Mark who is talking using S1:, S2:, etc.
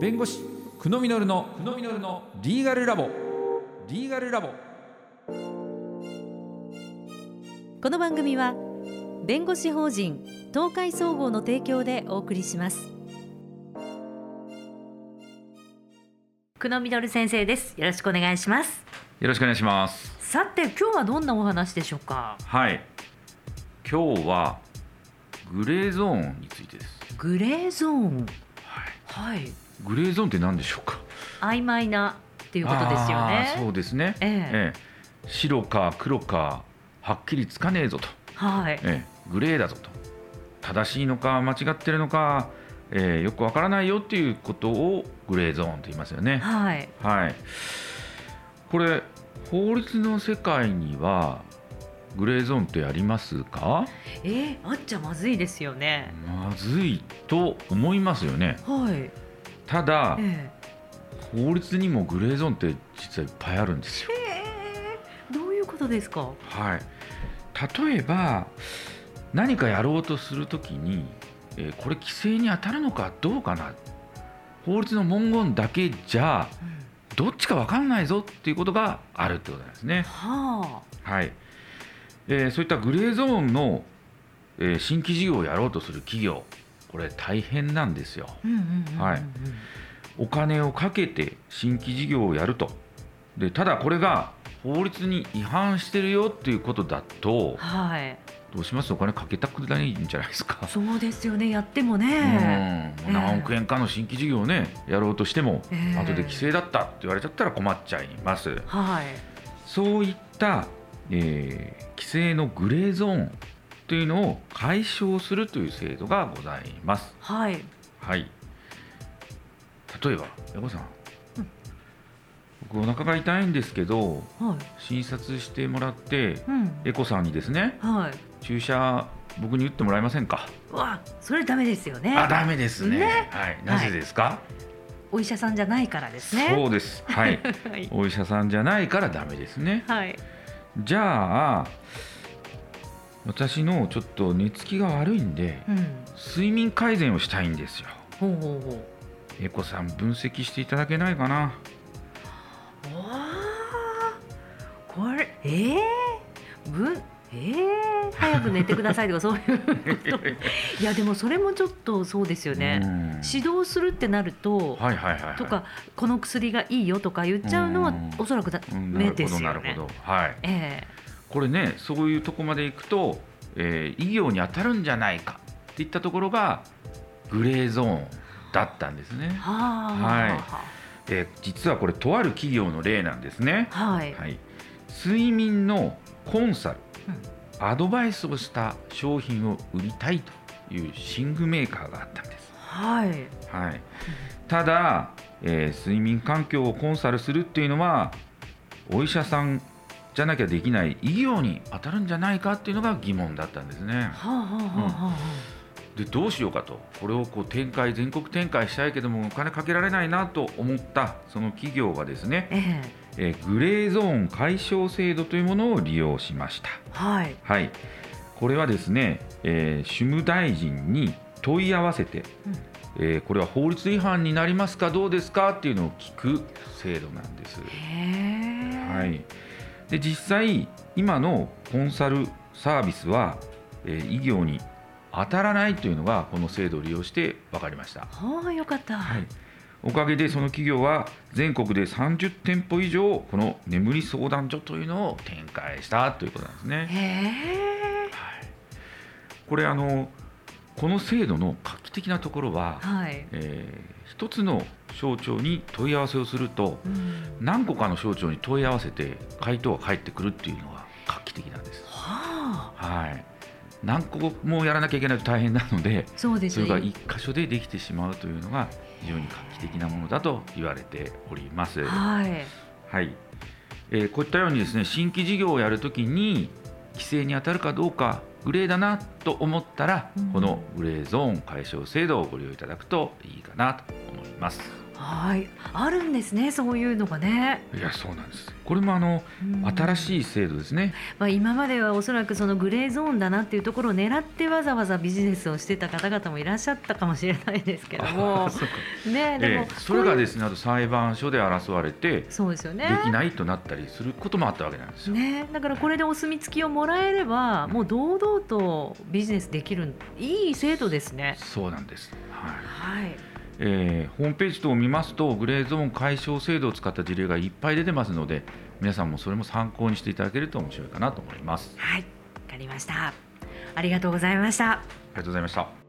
S1: 弁護士久野実の久野実のリーガルラボ。リーガルラボ。
S2: この番組は弁護士法人東海総合の提供でお送りします。久野実先生です。よろしくお願いします。
S1: よろしくお願いします。
S2: さて今日はどんなお話でしょうか？
S1: はい。今日はグレーゾーンについてです。
S2: グレーゾーン。
S1: はい。
S2: はい
S1: グレーゾーンって何でしょうか？
S2: 曖昧なっていうことですよね。
S1: そうですね、
S2: ええ。
S1: え白か黒かはっきりつかねえぞと、
S2: はい。
S1: ええ。グレーだぞと。正しいのか間違ってるのか、ええよくわからないよっていうことをグレーゾーンと言いますよね。
S2: はい。
S1: はい、これ法律の世界にはグレーゾーンってありますか？
S2: えー、あっちゃまずいですよね。
S1: まずいと思いますよね。
S2: はい
S1: ただ
S2: え
S1: 法律にもグレーゾーンって実はいっぱいあるんですよ。
S2: ええ。ー、どういうことですか？
S1: はい。例えば何かやろうとするときに、えーこれ規制に当たるのかどうかな。法律の文言だけじゃ
S2: うん。
S1: どっちか分かんないぞっていうことがあるってことなんですね。
S2: は
S1: はい。えーそういったグレーゾーンの、えー新規事業をやろうとする企業これ大変なんですよ。お金をかけて新規事業をやると。でただこれが法律に違反してるよっていうことだと
S2: はい。
S1: どうします？お金かけたくないんじゃないですか。
S2: そうですよね。やっても
S1: うん。
S2: ね、
S1: もう何億円かの新規事業をねやろうとしても、
S2: ええ。
S1: 後で規制だったって言われちゃったら困っちゃいます。
S2: はい。
S1: そういった、えー規制のグレーゾーンというのを解消するという制度がございます。
S2: はい
S1: はい。例えば、ヤコさん、
S2: うん
S1: 僕お腹が痛いんですけど、
S2: はい
S1: 診察してもらって、
S2: うん
S1: エコさんにですね、
S2: はい
S1: 注射僕に打ってもらえませんか？
S2: わそれダメですよね
S1: あ、ダメですね。
S2: ね
S1: はい。なぜですか？
S2: お医者さんじゃないからですね
S1: そうです。はい。
S2: はい
S1: お医者さんじゃないからダメですね。
S2: はい
S1: じゃあ私のちょっと寝つきが悪いんで
S2: うん。
S1: 睡眠改善をしたいんですよ。
S2: ほうほうほう。
S1: エコさん分析していただけないかな。
S2: わあこれえー、ぶえー、早く寝てくださいとかそういうこと？いやでもそれもちょっとそうですよね。
S1: うん。
S2: 指導するってなると、
S1: はいはいはい、はい。
S2: とかこの薬がいいよとか言っちゃうのは
S1: うん。
S2: おそらくだ
S1: うん。な
S2: 目
S1: るほどな
S2: ですよね
S1: るほど。はい。
S2: え
S1: これねそういうとこまで行くと、えー医業に当たるんじゃないかっていったところがグレーゾーンだったんですね
S2: は
S1: いえー実はこれとある企業の例なんですね。
S2: はい、
S1: はい。睡眠のコンサル、
S2: うん
S1: アドバイスをした商品を売りたいという寝具メーカーがあったんです。
S2: はい
S1: はい。ただ、えー睡眠環境をコンサルするっていうのはお医者さんじゃなきゃできない医療に当たるんじゃないかっていうのが疑問だったんですね。でどうしようかと。これをこう展開全国展開したいけどもお金かけられないなと思ったその企業がですね、
S2: あえ。
S1: えーグレーゾーン解消制度というものを利用しました。
S2: えはい。
S1: はい、これはですね、えー主務大臣に問い合わせて、
S2: うん。
S1: えーこれは法律違反になりますかどうですかっていうのを聞く制度なんです。はい、で実際今のコンサルサービスは、えー医業に当たらないというのがこの制度を利用して分かりました。
S2: はあよかった、
S1: はい、おかげでその企業は全国で30店舗以上この眠り相談所というのを展開したということなんですね。はい、これあのこの制度の画期的なところは、
S2: はい、
S1: えー一つの省庁に問い合わせをすると
S2: うん、
S1: 何個かの省庁に問い合わせて回答が返ってくるっていうのが画期的なんです。
S2: はあ。
S1: はい、何個もやらなきゃいけないと大変なので
S2: そうですね。
S1: それが一箇所でできてしまうというのが非常に画期的なものだと言われております。
S2: はい。
S1: はい。えーこういったようにですね新規事業をやるときに規制に当たるかどうかグレーだなと思ったら、
S2: うん
S1: このグレーゾーン解消制度をご利用いただくといいかなと思います。
S2: はい、あるんですね、そういうのがね。
S1: いやそうなんです。これもあの
S2: うん。
S1: 新しい制度ですね、
S2: まあ、今まではおそらくそのグレーゾーンだなっていうところを狙ってわざわざビジネスをしてた方々もいらっしゃったかもしれないですけども。ねでも、
S1: ええそれがです
S2: ね
S1: ねあと裁判所で争われて
S2: そうですよね。
S1: できないとなったりすることもあったわけなんですよ。
S2: ね、だからこれでお墨付きをもらえればもう堂々とビジネスできるいい制度ですね。
S1: そうなんです、はい。
S2: はい、
S1: えーホームページ等を見ますとグレーゾーン解消制度を使った事例がいっぱい出てますので皆さんもそれも参考にしていただけると面白いかなと思います。
S2: はい、わかりました。ありがとうございました。
S1: ありがとうございました。